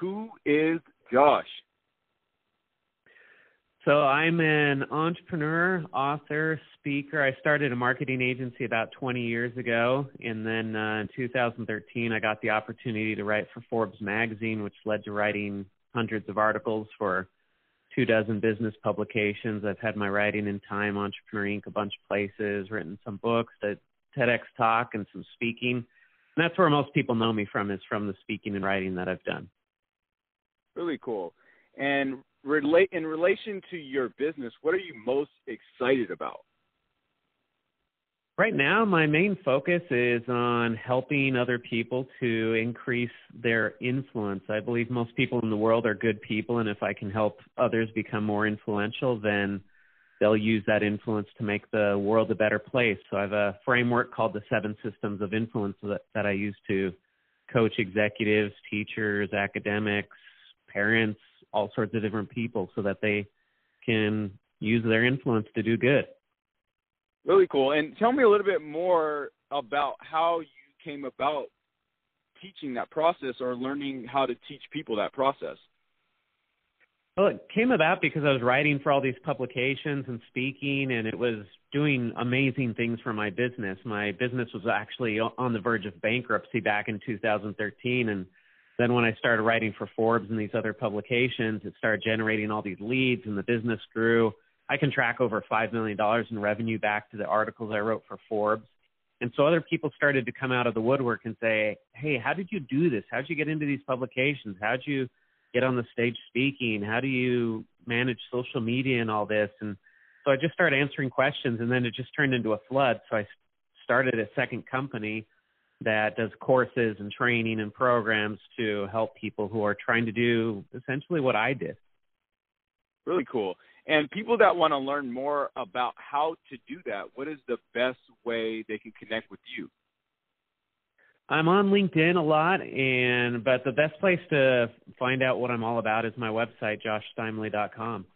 Who is Josh? So I'm an entrepreneur, author, speaker. I started a marketing agency about 20 years ago, and then uh, in 2013 I got the opportunity to write for Forbes magazine, which led to writing hundreds of articles for two dozen business publications. I've had my writing in Time, Entrepreneur Inc., a bunch of places, written some books, a TEDx talk, and some speaking. And that's where most people know me from is from the speaking and writing that I've done. Really cool. And relate in relation to your business, what are you most excited about? Right now, my main focus is on helping other people to increase their influence. I believe most people in the world are good people, and if I can help others become more influential, then they'll use that influence to make the world a better place. So I have a framework called the Seven Systems of Influence that, that I use to coach executives, teachers, academics, parents, all sorts of different people so that they can use their influence to do good. Really cool. And tell me a little bit more about how you came about teaching that process or learning how to teach people that process. Well, it came about because I was writing for all these publications and speaking, and it was doing amazing things for my business. My business was actually on the verge of bankruptcy back in 2013, and then when I started writing for Forbes and these other publications, it started generating all these leads and the business grew. I can track over $5 million in revenue back to the articles I wrote for Forbes. And so other people started to come out of the woodwork and say, Hey, how did you do this? How'd you get into these publications? How'd you get on the stage speaking? How do you manage social media and all this? And so I just started answering questions and then it just turned into a flood. So I started a second company that does courses and training and programs to help people who are trying to do essentially what I did. Really cool. And people that want to learn more about how to do that, what is the best way they can connect with you? I'm on LinkedIn a lot, and but the best place to find out what I'm all about is my website, joshsteimle.com.